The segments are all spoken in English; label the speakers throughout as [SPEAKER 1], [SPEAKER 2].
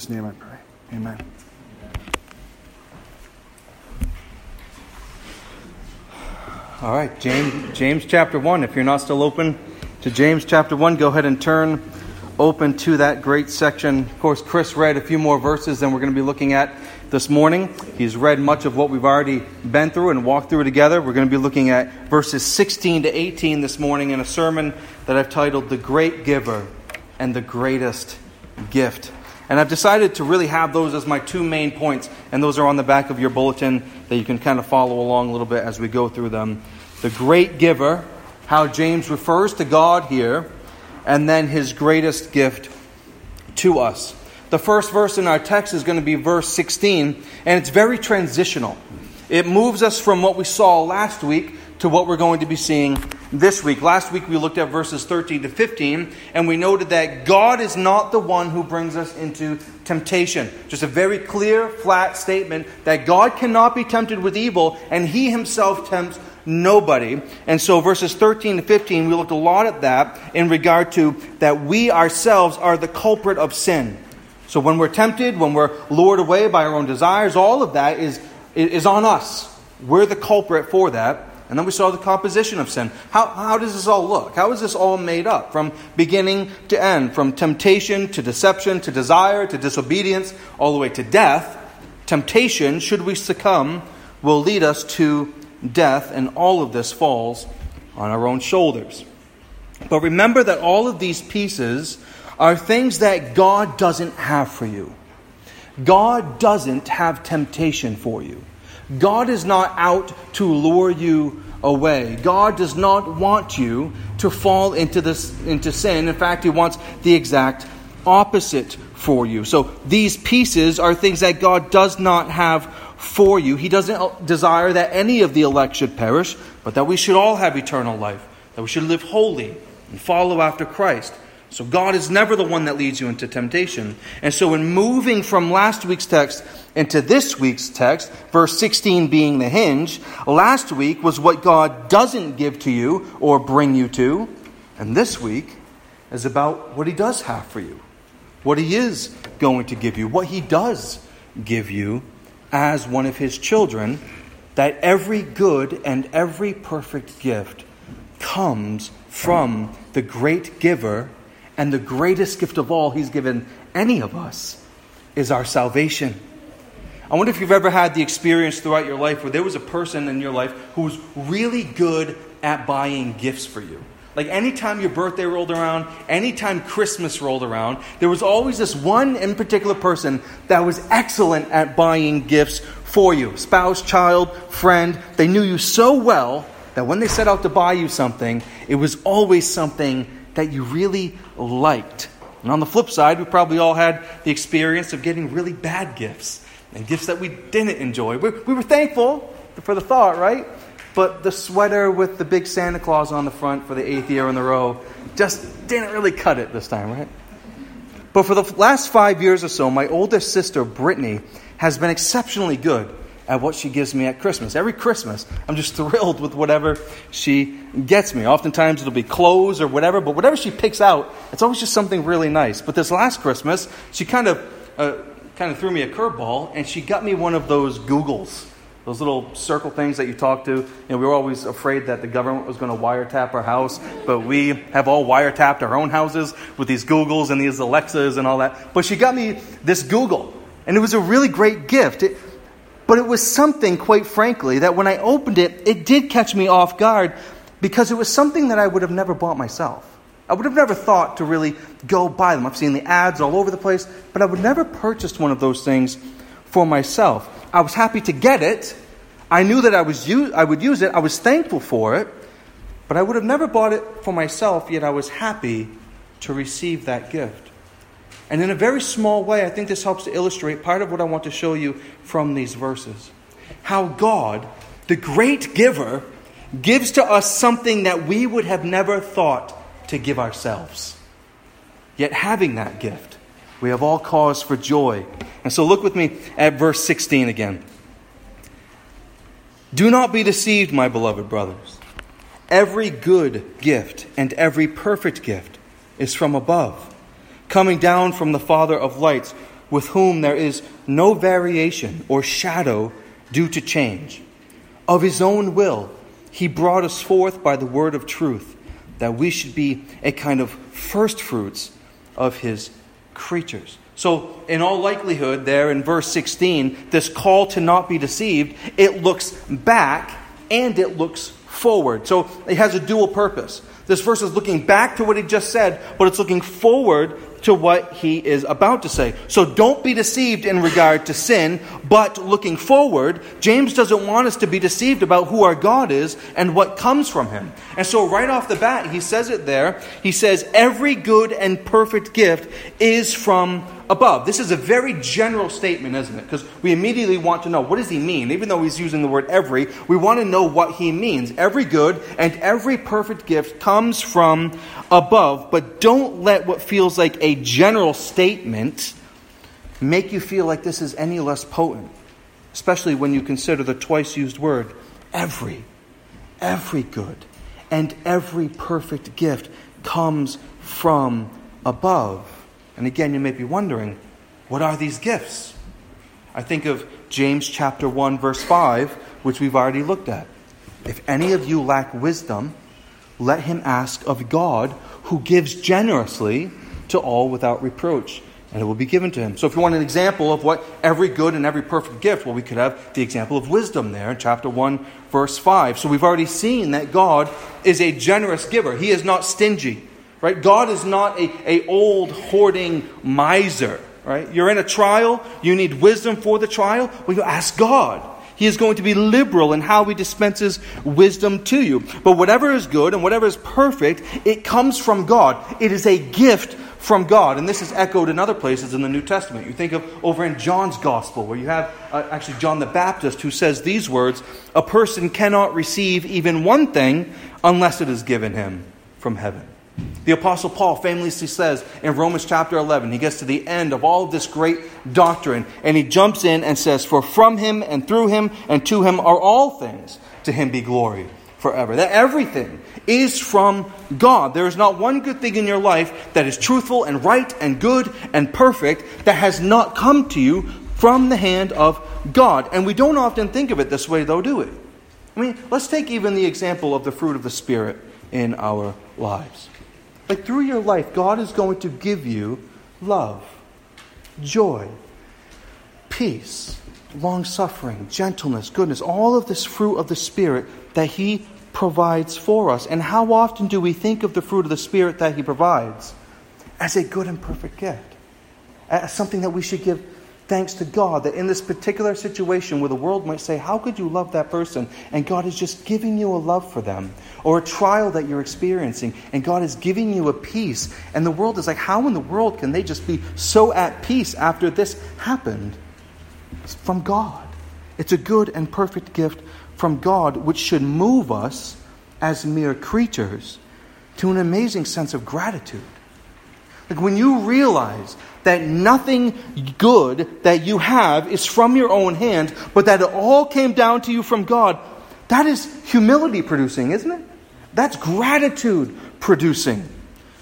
[SPEAKER 1] Jesus' name I pray. Amen.
[SPEAKER 2] All right, James, James chapter 1. If you're not still open to James chapter 1, go ahead and turn open to that great section. Of course, Chris read a few more verses than we're going to be looking at this morning. He's read much of what we've already been through and walked through together. We're going to be looking at verses 16 to 18 this morning in a sermon that I've titled The Great Giver and the Greatest Gift. And I've decided to really have those as my two main points, and those are on the back of your bulletin that you can kind of follow along a little bit as we go through them. The great giver, how James refers to God here, and then his greatest gift to us. The first verse in our text is going to be verse 16, and it's very transitional. It moves us from what we saw last week to what we're going to be seeing this week. Last week we looked at verses 13 to 15, and we noted that God is not the one who brings us into temptation. Just a very clear, flat statement that God cannot be tempted with evil, and He Himself tempts nobody. And so, verses 13 to 15, we looked a lot at that in regard to that we ourselves are the culprit of sin. So, when we're tempted, when we're lured away by our own desires, all of that is, is on us. We're the culprit for that. And then we saw the composition of sin. How, how does this all look? How is this all made up? From beginning to end, from temptation to deception to desire to disobedience, all the way to death. Temptation, should we succumb, will lead us to death, and all of this falls on our own shoulders. But remember that all of these pieces are things that God doesn't have for you. God doesn't have temptation for you. God is not out to lure you away. God does not want you to fall into this into sin. In fact, he wants the exact opposite for you. So these pieces are things that God does not have for you. He doesn't desire that any of the elect should perish, but that we should all have eternal life, that we should live holy and follow after Christ. So God is never the one that leads you into temptation. And so in moving from last week's text into this week's text, verse 16 being the hinge, last week was what God doesn't give to you or bring you to. And this week is about what he does have for you. What he is going to give you, what he does give you as one of his children, that every good and every perfect gift comes from the great giver and the greatest gift of all He's given any of us is our salvation. I wonder if you've ever had the experience throughout your life where there was a person in your life who was really good at buying gifts for you. Like anytime your birthday rolled around, anytime Christmas rolled around, there was always this one in particular person that was excellent at buying gifts for you. Spouse, child, friend. They knew you so well that when they set out to buy you something, it was always something that you really liked. And on the flip side, we probably all had the experience of getting really bad gifts and gifts that we didn't enjoy. We, we were thankful for the thought, right? But the sweater with the big Santa Claus on the front for the eighth year in a row just didn't really cut it this time, right? But for the last five years or so, my oldest sister, Brittany, has been exceptionally good at what she gives me at Christmas. Every Christmas, I'm just thrilled with whatever she gets me. Oftentimes it'll be clothes or whatever, but whatever she picks out, it's always just something really nice. But this last Christmas, she kind of uh, kind of threw me a curveball, and she got me one of those Googles. Those little circle things that you talk to. You know, we were always afraid that the government was going to wiretap our house, but we have all wiretapped our own houses with these Googles and these Alexas and all that. But she got me this Google, and it was a really great gift. It, but it was something, quite frankly, that when I opened it, it did catch me off guard because it was something that I would have never bought myself. I would have never thought to really go buy them. I've seen the ads all over the place, but I would never purchased one of those things for myself. I was happy to get it. I knew that I, was I would use it. I was thankful for it, but I would have never bought it for myself, yet I was happy to receive that gift. And in a very small way, I think this helps to illustrate part of what I want to show you from these verses. How God, the great giver, gives to us something that we would have never thought to give ourselves. Yet, having that gift, we have all cause for joy. And so, look with me at verse 16 again. Do not be deceived, my beloved brothers. Every good gift and every perfect gift is from above coming down from the Father of lights, with whom there is no variation or shadow due to change. Of his own will, he brought us forth by the word of truth, that we should be a kind of first fruits of his creatures. So, in all likelihood, there in verse 16, this call to not be deceived, it looks back and it looks forward. So, it has a dual purpose. This verse is looking back to what he just said, but it's looking forward to what he is about to say. So don't be deceived in regard to sin, but looking forward, James doesn't want us to be deceived about who our God is and what comes from him. And so right off the bat, he says it there. He says, Every good and perfect gift is from above. This is a very general statement, isn't it? Because we immediately want to know what does he mean? Even though he's using the word every, we want to know what he means. Every good and every perfect gift comes from above, but don't let what feels like a general statement make you feel like this is any less potent, especially when you consider the twice used word every. Every good and every perfect gift comes from above. And again, you may be wondering, what are these gifts? I think of James chapter 1 verse 5, which we've already looked at. If any of you lack wisdom, let him ask of God, who gives generously to all without reproach, and it will be given to him. So if you want an example of what every good and every perfect gift, well, we could have the example of wisdom there in chapter 1, verse 5. So we've already seen that God is a generous giver. He is not stingy. Right? God is not a, a old hoarding miser. Right? You're in a trial, you need wisdom for the trial. Well, you ask God. He is going to be liberal in how he dispenses wisdom to you. But whatever is good and whatever is perfect, it comes from God. It is a gift from God. And this is echoed in other places in the New Testament. You think of over in John's Gospel, where you have uh, actually John the Baptist who says these words A person cannot receive even one thing unless it is given him from heaven. The Apostle Paul famously says in Romans chapter 11, he gets to the end of all of this great doctrine, and he jumps in and says, For from him and through him and to him are all things, to him be glory forever. That everything is from God. There is not one good thing in your life that is truthful and right and good and perfect that has not come to you from the hand of God. And we don't often think of it this way, though, do we? I mean, let's take even the example of the fruit of the Spirit in our lives. Like through your life, God is going to give you love, joy, peace, long suffering, gentleness, goodness, all of this fruit of the Spirit that He provides for us. And how often do we think of the fruit of the Spirit that He provides as a good and perfect gift? As something that we should give thanks to God that in this particular situation where the world might say, How could you love that person? And God is just giving you a love for them, or a trial that you're experiencing, and God is giving you a peace. And the world is like, How in the world can they just be so at peace after this happened? It's from God. It's a good and perfect gift from God, which should move us as mere creatures to an amazing sense of gratitude. Like when you realize that nothing good that you have is from your own hand, but that it all came down to you from God, that is humility producing, isn't it? That's gratitude producing.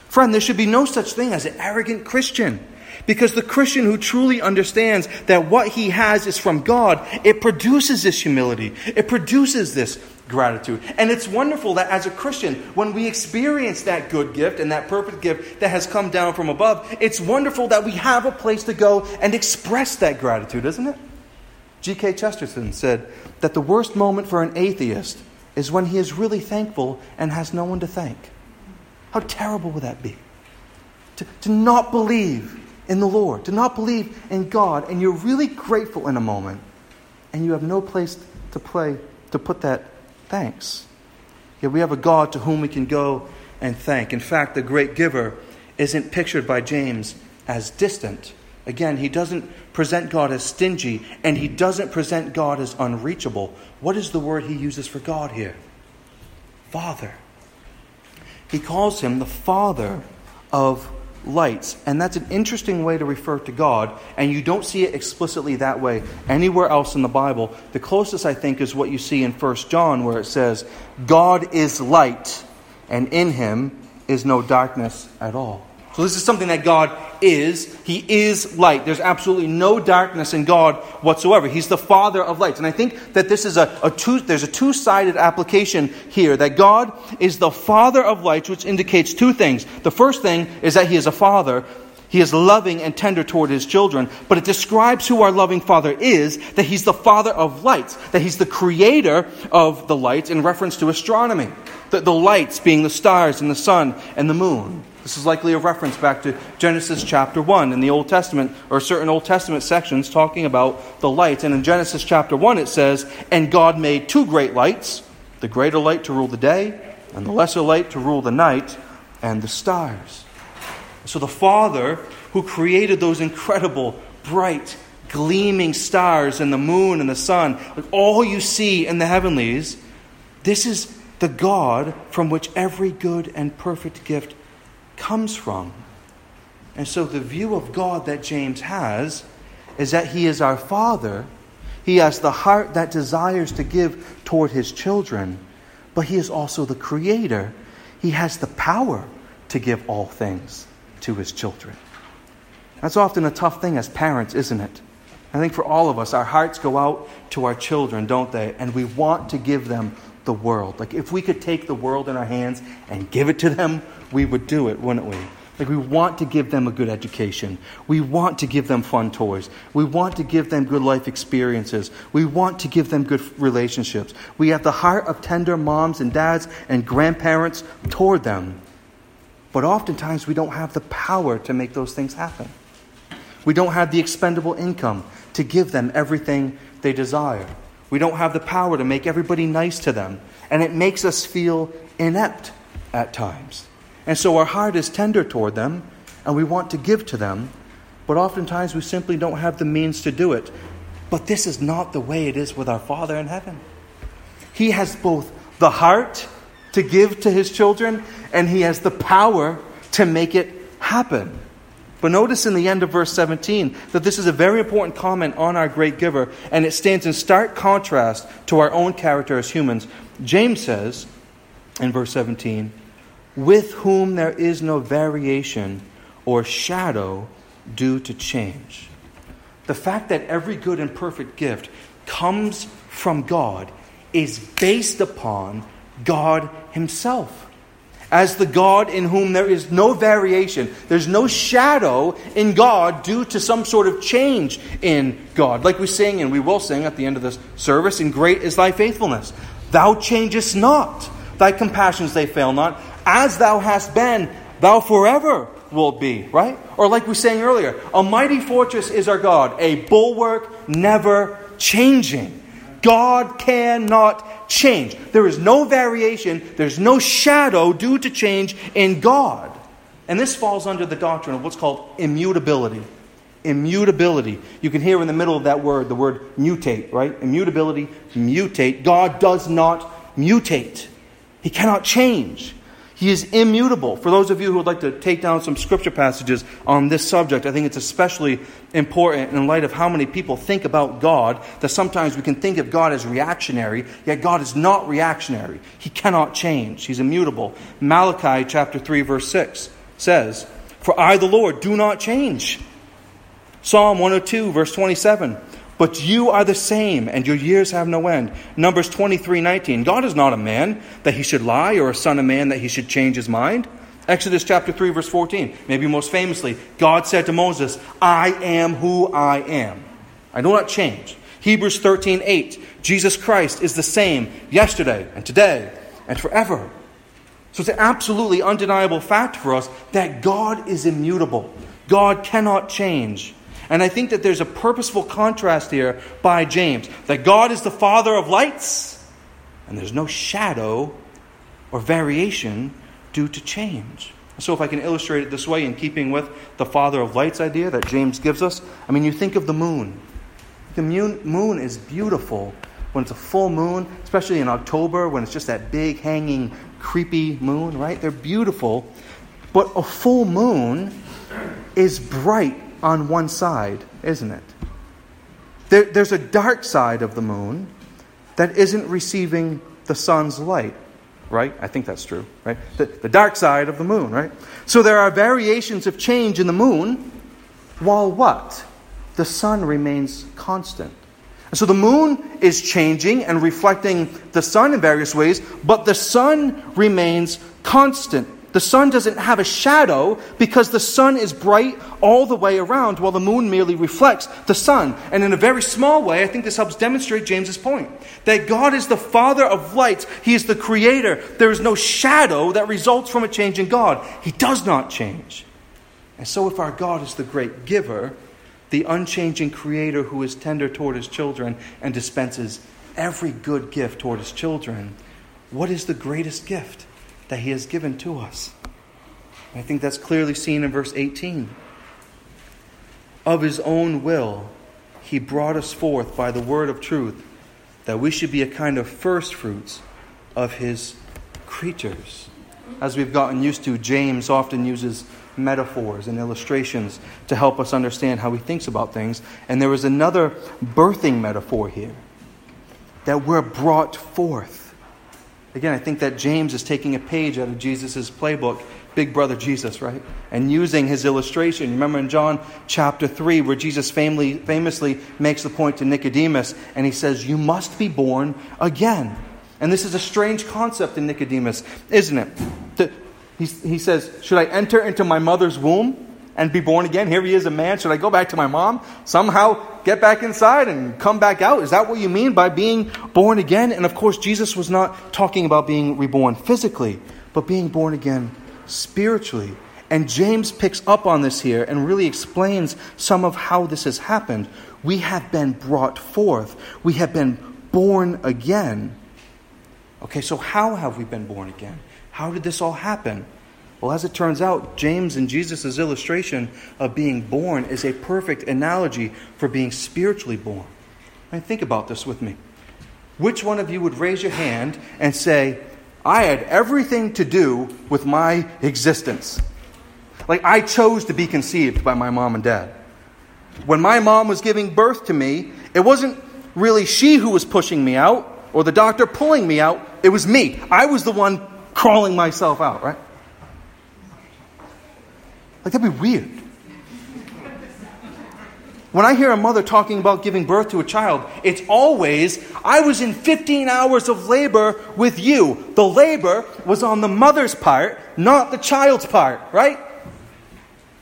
[SPEAKER 2] Friend, there should be no such thing as an arrogant Christian. Because the Christian who truly understands that what he has is from God, it produces this humility. It produces this gratitude. And it's wonderful that as a Christian, when we experience that good gift and that perfect gift that has come down from above, it's wonderful that we have a place to go and express that gratitude, isn't it? G.K. Chesterton said that the worst moment for an atheist is when he is really thankful and has no one to thank. How terrible would that be? To, to not believe in the Lord, to not believe in God, and you're really grateful in a moment, and you have no place to play to put that thanks. Yet we have a God to whom we can go and thank. In fact, the great giver isn't pictured by James as distant. Again, he doesn't present God as stingy, and he doesn't present God as unreachable. What is the word he uses for God here? Father. He calls him the Father of lights. And that's an interesting way to refer to God, and you don't see it explicitly that way anywhere else in the Bible. The closest, I think, is what you see in 1 John, where it says, God is light, and in him is no darkness at all. So, this is something that God is. He is light. There's absolutely no darkness in God whatsoever. He's the Father of lights. And I think that this is a, a two, there's a two sided application here that God is the Father of lights, which indicates two things. The first thing is that He is a Father. He is loving and tender toward his children, but it describes who our loving Father is that he's the Father of lights, that he's the creator of the lights in reference to astronomy. The, the lights being the stars and the sun and the moon. This is likely a reference back to Genesis chapter 1 in the Old Testament, or certain Old Testament sections talking about the lights. And in Genesis chapter 1, it says, And God made two great lights, the greater light to rule the day, and the lesser light to rule the night, and the stars. So the Father who created those incredible, bright, gleaming stars and the moon and the sun, like all you see in the heavenlies, this is the God from which every good and perfect gift comes from. And so the view of God that James has is that he is our Father. He has the heart that desires to give toward his children, but he is also the Creator. He has the power to give all things to his children. That's often a tough thing as parents, isn't it? I think for all of us, our hearts go out to our children, don't they? And we want to give them the world. Like if we could take the world in our hands and give it to them, we would do it, wouldn't we? Like we want to give them a good education. We want to give them fun toys. We want to give them good life experiences. We want to give them good relationships. We have the heart of tender moms and dads and grandparents toward them. But oftentimes we don't have the power to make those things happen. We don't have the expendable income to give them everything they desire. We don't have the power to make everybody nice to them. And it makes us feel inept at times. And so our heart is tender toward them, and we want to give to them, but oftentimes we simply don't have the means to do it. But this is not the way it is with our Father in heaven. He has both the heart to give to his children, and he has the power to make it happen. But notice in the end of verse 17 that this is a very important comment on our great giver, and it stands in stark contrast to our own character as humans. James says in verse 17, with whom there is no variation or shadow due to change. The fact that every good and perfect gift comes from God is based upon God Himself as the God in whom there is no variation. There's no shadow in God due to some sort of change in God. Like we sing, and we will sing at the end of this service, and great is thy faithfulness. Thou changest not, thy compassions they fail not. As thou hast been, thou forever wilt be, right? Or like we were saying earlier, a mighty fortress is our God, a bulwark never changing. God cannot change. There is no variation, there's no shadow due to change in God. And this falls under the doctrine of what's called immutability. Immutability. You can hear in the middle of that word the word mutate, right? Immutability, mutate. God does not mutate, He cannot change. He is immutable. For those of you who would like to take down some scripture passages on this subject, I think it's especially important in light of how many people think about God that sometimes we can think of God as reactionary, yet God is not reactionary. He cannot change. He's immutable. Malachi chapter 3 verse 6 says, "For I the Lord do not change." Psalm 102 verse 27, but you are the same, and your years have no end. Numbers 23 19. God is not a man that he should lie, or a son of man that he should change his mind. Exodus chapter 3, verse 14. Maybe most famously, God said to Moses, I am who I am. I do not change. Hebrews 13, 8. Jesus Christ is the same yesterday and today and forever. So it's an absolutely undeniable fact for us that God is immutable. God cannot change. And I think that there's a purposeful contrast here by James that God is the Father of lights, and there's no shadow or variation due to change. So, if I can illustrate it this way, in keeping with the Father of lights idea that James gives us, I mean, you think of the moon. The moon is beautiful when it's a full moon, especially in October when it's just that big, hanging, creepy moon, right? They're beautiful. But a full moon is bright on one side, isn't it? There, there's a dark side of the moon that isn't receiving the sun's light. right? I think that's true, right? The, the dark side of the moon, right? So there are variations of change in the moon, while what? The sun remains constant. And so the moon is changing and reflecting the sun in various ways, but the sun remains constant. The sun doesn't have a shadow because the sun is bright all the way around while the moon merely reflects the sun. And in a very small way, I think this helps demonstrate James's point that God is the father of lights. He is the creator. There is no shadow that results from a change in God. He does not change. And so if our God is the great giver, the unchanging creator who is tender toward his children and dispenses every good gift toward his children, what is the greatest gift? That He has given to us. I think that's clearly seen in verse 18. Of His own will, He brought us forth by the word of truth, that we should be a kind of first fruits of His creatures. As we've gotten used to, James often uses metaphors and illustrations to help us understand how he thinks about things. And there is another birthing metaphor here that we're brought forth. Again, I think that James is taking a page out of Jesus' playbook, Big Brother Jesus, right? And using his illustration. Remember in John chapter 3, where Jesus famously, famously makes the point to Nicodemus, and he says, You must be born again. And this is a strange concept in Nicodemus, isn't it? he says, Should I enter into my mother's womb? And be born again? Here he is, a man. Should I go back to my mom? Somehow get back inside and come back out? Is that what you mean by being born again? And of course, Jesus was not talking about being reborn physically, but being born again spiritually. And James picks up on this here and really explains some of how this has happened. We have been brought forth, we have been born again. Okay, so how have we been born again? How did this all happen? Well, as it turns out, James and Jesus' illustration of being born is a perfect analogy for being spiritually born. I mean, think about this with me. Which one of you would raise your hand and say, I had everything to do with my existence? Like, I chose to be conceived by my mom and dad. When my mom was giving birth to me, it wasn't really she who was pushing me out or the doctor pulling me out, it was me. I was the one crawling myself out, right? Like, that'd be weird. When I hear a mother talking about giving birth to a child, it's always, I was in 15 hours of labor with you. The labor was on the mother's part, not the child's part, right?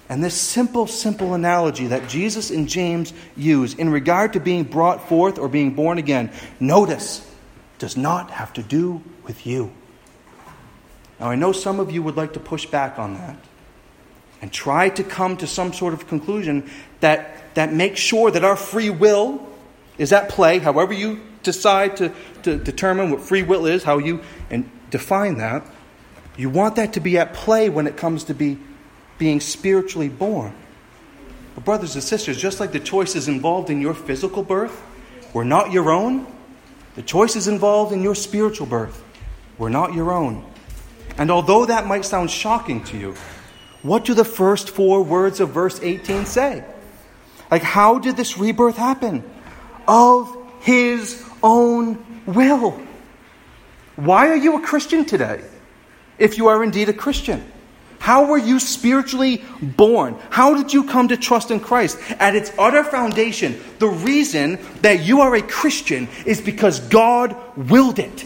[SPEAKER 2] And this simple, simple analogy that Jesus and James use in regard to being brought forth or being born again, notice, does not have to do with you. Now, I know some of you would like to push back on that and try to come to some sort of conclusion that, that makes sure that our free will is at play, however you decide to, to determine what free will is, how you and define that. You want that to be at play when it comes to be being spiritually born. But brothers and sisters, just like the choices involved in your physical birth were not your own, the choices involved in your spiritual birth were not your own. And although that might sound shocking to you, what do the first four words of verse 18 say? Like, how did this rebirth happen? Of his own will. Why are you a Christian today? If you are indeed a Christian. How were you spiritually born? How did you come to trust in Christ? At its utter foundation, the reason that you are a Christian is because God willed it.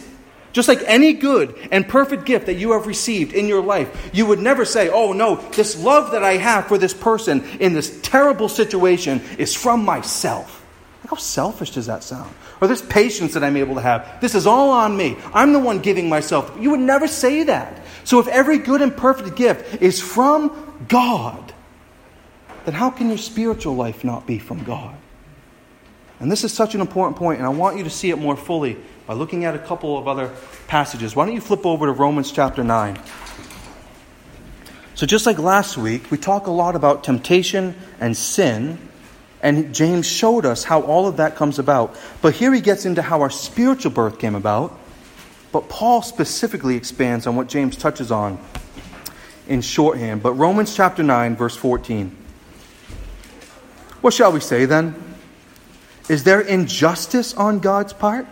[SPEAKER 2] Just like any good and perfect gift that you have received in your life, you would never say, Oh, no, this love that I have for this person in this terrible situation is from myself. How selfish does that sound? Or this patience that I'm able to have, this is all on me. I'm the one giving myself. You would never say that. So if every good and perfect gift is from God, then how can your spiritual life not be from God? And this is such an important point, and I want you to see it more fully by looking at a couple of other passages. Why don't you flip over to Romans chapter 9? So, just like last week, we talk a lot about temptation and sin, and James showed us how all of that comes about. But here he gets into how our spiritual birth came about. But Paul specifically expands on what James touches on in shorthand. But Romans chapter 9, verse 14. What shall we say then? Is there injustice on God's part?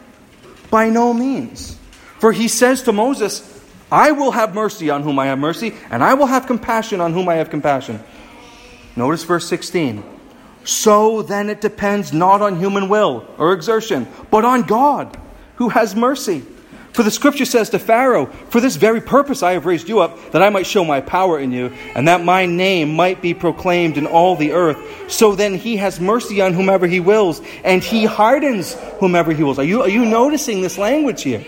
[SPEAKER 2] By no means. For he says to Moses, I will have mercy on whom I have mercy, and I will have compassion on whom I have compassion. Notice verse 16. So then it depends not on human will or exertion, but on God, who has mercy. For the scripture says to Pharaoh, For this very purpose I have raised you up, that I might show my power in you, and that my name might be proclaimed in all the earth. So then he has mercy on whomever he wills, and he hardens whomever he wills. Are you, are you noticing this language here?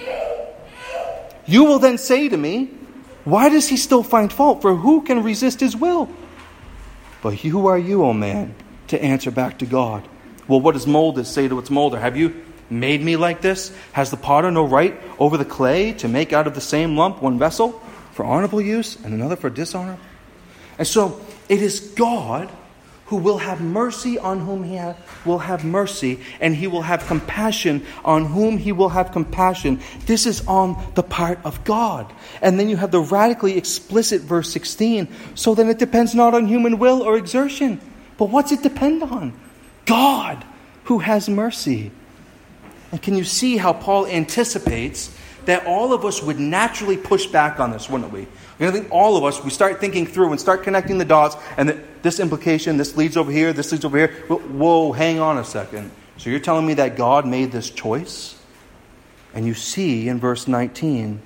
[SPEAKER 2] You will then say to me, Why does he still find fault? For who can resist his will? But who are you, O oh man, to answer back to God? Well, what does molders say to its molder? Have you made me like this? Has the potter no right over the clay to make out of the same lump one vessel for honorable use and another for dishonor? And so it is God who will have mercy on whom he ha- will have mercy, and he will have compassion on whom he will have compassion. This is on the part of God. And then you have the radically explicit verse 16. So then it depends not on human will or exertion. But what's it depend on? God who has mercy. And can you see how Paul anticipates that all of us would naturally push back on this, wouldn't we? I think all of us, we start thinking through and start connecting the dots, and this implication, this leads over here, this leads over here. Whoa, hang on a second. So you're telling me that God made this choice? And you see in verse 19,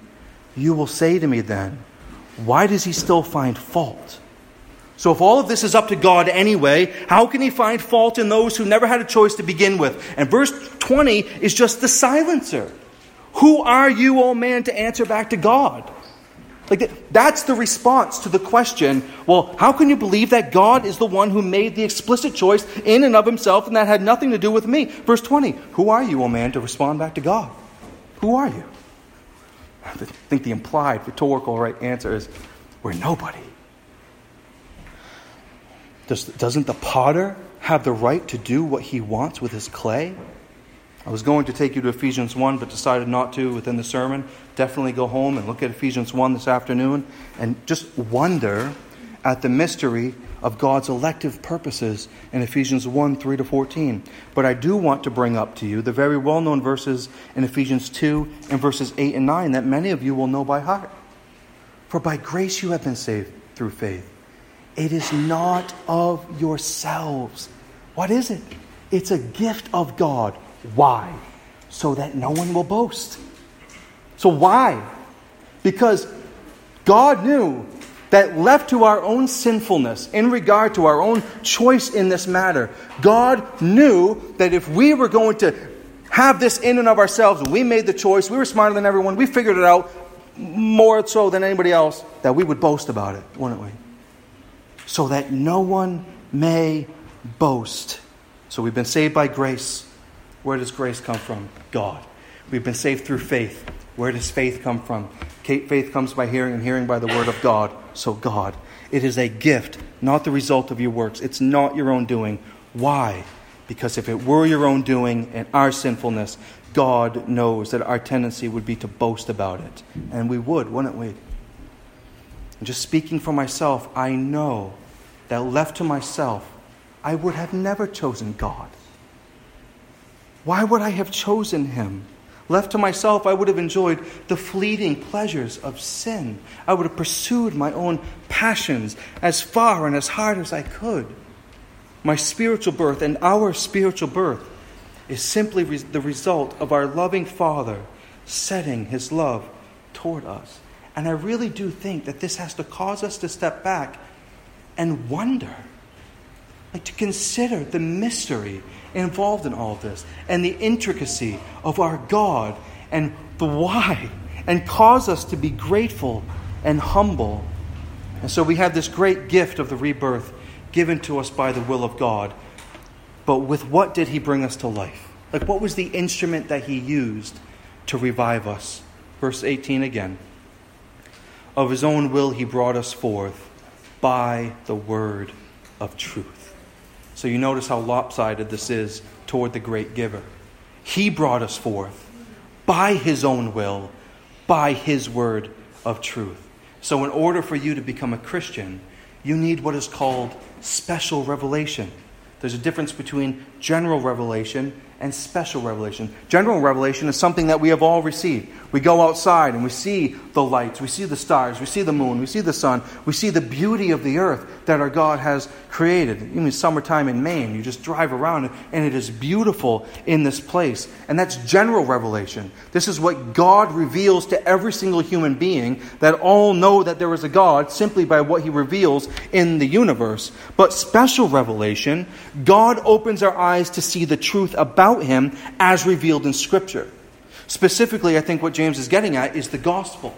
[SPEAKER 2] you will say to me then, why does he still find fault? So, if all of this is up to God anyway, how can He find fault in those who never had a choice to begin with? And verse 20 is just the silencer. Who are you, O oh man, to answer back to God? Like that's the response to the question, well, how can you believe that God is the one who made the explicit choice in and of himself and that had nothing to do with me? Verse 20, who are you, O oh man, to respond back to God? Who are you? I think the implied rhetorical right answer is, we're nobody. Does, doesn't the potter have the right to do what he wants with his clay? I was going to take you to Ephesians 1, but decided not to within the sermon. Definitely go home and look at Ephesians 1 this afternoon and just wonder at the mystery of God's elective purposes in Ephesians 1 3 to 14. But I do want to bring up to you the very well known verses in Ephesians 2 and verses 8 and 9 that many of you will know by heart. For by grace you have been saved through faith it is not of yourselves. What is it? It's a gift of God. Why? So that no one will boast. So, why? Because God knew that left to our own sinfulness in regard to our own choice in this matter, God knew that if we were going to have this in and of ourselves, we made the choice, we were smarter than everyone, we figured it out more so than anybody else, that we would boast about it, wouldn't we? So that no one may boast. So we've been saved by grace. Where does grace come from? God. We've been saved through faith. Where does faith come from? Faith comes by hearing, and hearing by the word of God. So, God. It is a gift, not the result of your works. It's not your own doing. Why? Because if it were your own doing and our sinfulness, God knows that our tendency would be to boast about it. And we would, wouldn't we? And just speaking for myself, I know that left to myself, I would have never chosen God. Why would I have chosen Him? Left to myself, I would have enjoyed the fleeting pleasures of sin. I would have pursued my own passions as far and as hard as I could. My spiritual birth and our spiritual birth is simply the result of our loving Father setting His love toward us. And I really do think that this has to cause us to step back and wonder, like to consider the mystery involved in all this and the intricacy of our God and the why, and cause us to be grateful and humble. And so we have this great gift of the rebirth given to us by the will of God. But with what did He bring us to life? Like, what was the instrument that He used to revive us? Verse 18 again. Of his own will he brought us forth by the word of truth. So you notice how lopsided this is toward the great giver. He brought us forth by his own will, by his word of truth. So, in order for you to become a Christian, you need what is called special revelation. There's a difference between general revelation and special revelation. General revelation is something that we have all received. We go outside and we see the lights, we see the stars, we see the moon, we see the sun, we see the beauty of the earth that our God has created. Even summertime in Maine, you just drive around and it is beautiful in this place. And that's general revelation. This is what God reveals to every single human being that all know that there is a God simply by what he reveals in the universe. But special revelation, God opens our eyes to see the truth about him as revealed in Scripture. Specifically, I think what James is getting at is the gospel.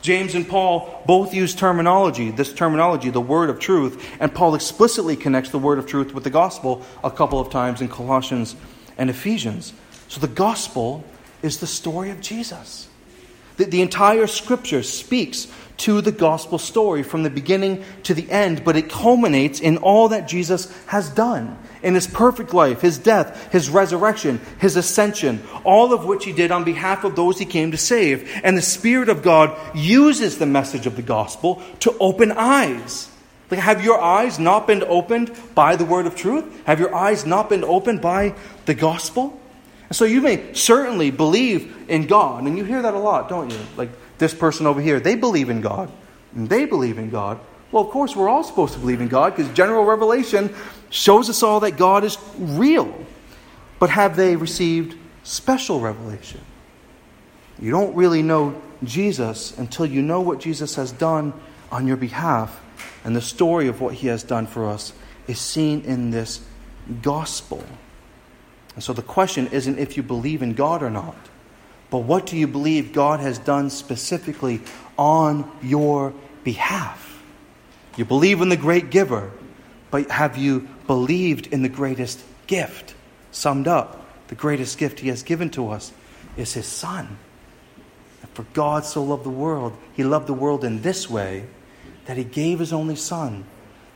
[SPEAKER 2] James and Paul both use terminology, this terminology, the word of truth, and Paul explicitly connects the word of truth with the gospel a couple of times in Colossians and Ephesians. So the gospel is the story of Jesus. The, the entire scripture speaks to the gospel story from the beginning to the end, but it culminates in all that Jesus has done in his perfect life, his death, his resurrection, his ascension, all of which he did on behalf of those he came to save. And the Spirit of God uses the message of the gospel to open eyes. Like, have your eyes not been opened by the word of truth? Have your eyes not been opened by the gospel? And so you may certainly believe in God, and you hear that a lot, don't you? Like this person over here, they believe in God, and they believe in God. Well, of course, we're all supposed to believe in God because general revelation shows us all that God is real. But have they received special revelation? You don't really know Jesus until you know what Jesus has done on your behalf. And the story of what he has done for us is seen in this gospel. And so the question isn't if you believe in God or not, but what do you believe God has done specifically on your behalf? You believe in the great giver, but have you believed in the greatest gift? Summed up, the greatest gift he has given to us is his Son. And for God so loved the world, he loved the world in this way that he gave his only Son,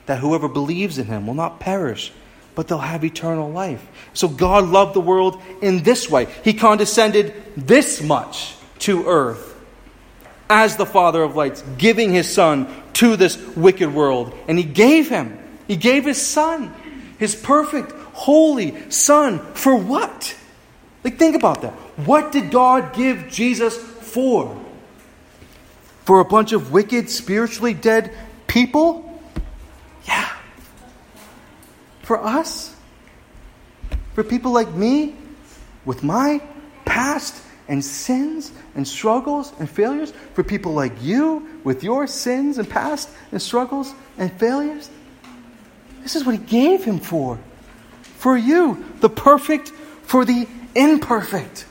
[SPEAKER 2] that whoever believes in him will not perish, but they'll have eternal life. So God loved the world in this way. He condescended this much to earth as the Father of lights, giving his Son to this wicked world. And he gave him, he gave his Son, his perfect, holy Son, for what? Like, think about that. What did God give Jesus for? For a bunch of wicked, spiritually dead people? For us? For people like me? With my past and sins and struggles and failures for people like you with your sins and past and struggles and failures? This is what He gave Him for. For you, the perfect for the imperfect.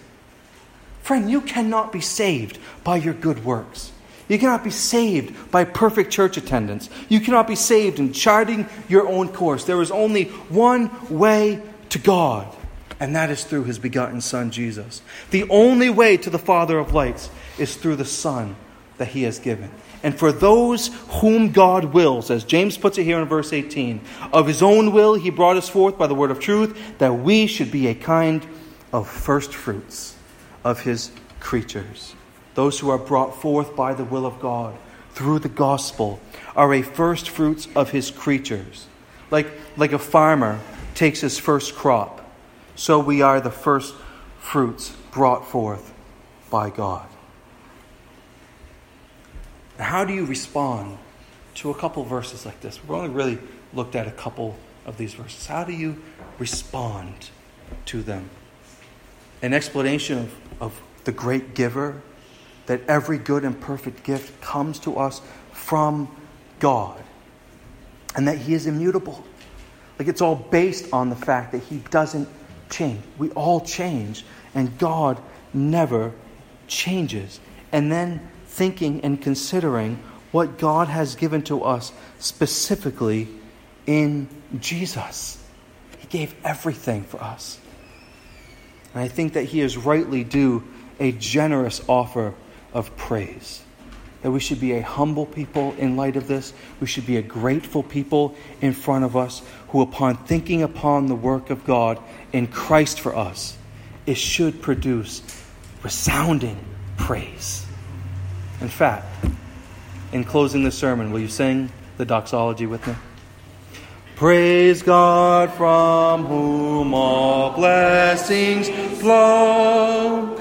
[SPEAKER 2] Friend, you cannot be saved by your good works. You cannot be saved by perfect church attendance. You cannot be saved in charting your own course. There is only one way to God and that is through his begotten Son, Jesus. The only way to the Father of lights is through the Son that he has given. And for those whom God wills, as James puts it here in verse 18, of his own will he brought us forth by the word of truth, that we should be a kind of first fruits of his creatures. Those who are brought forth by the will of God through the gospel are a first fruits of his creatures. Like, like a farmer takes his first crop so we are the first fruits brought forth by God. how do you respond to a couple verses like this? We've only really looked at a couple of these verses. How do you respond to them? An explanation of, of the great giver, that every good and perfect gift comes to us from God, and that He is immutable. Like it's all based on the fact that He doesn't change. We all change, and God never changes. And then thinking and considering what God has given to us specifically in Jesus. He gave everything for us. And I think that He is rightly due a generous offer of praise that we should be a humble people in light of this. We should be a grateful people in front of us who, upon thinking upon the work of God in Christ for us, it should produce resounding praise. In fact, in closing the sermon, will you sing the doxology with me? Praise God from whom all blessings flow.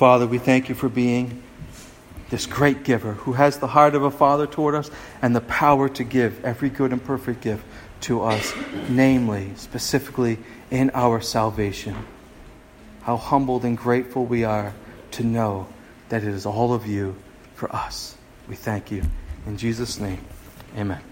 [SPEAKER 2] Father, we thank you for being this great giver who has the heart of a father toward us and the power to give every good and perfect gift to us, namely, specifically in our salvation. How humbled and grateful we are to know that it is all of you for us. We thank you. In Jesus' name, amen.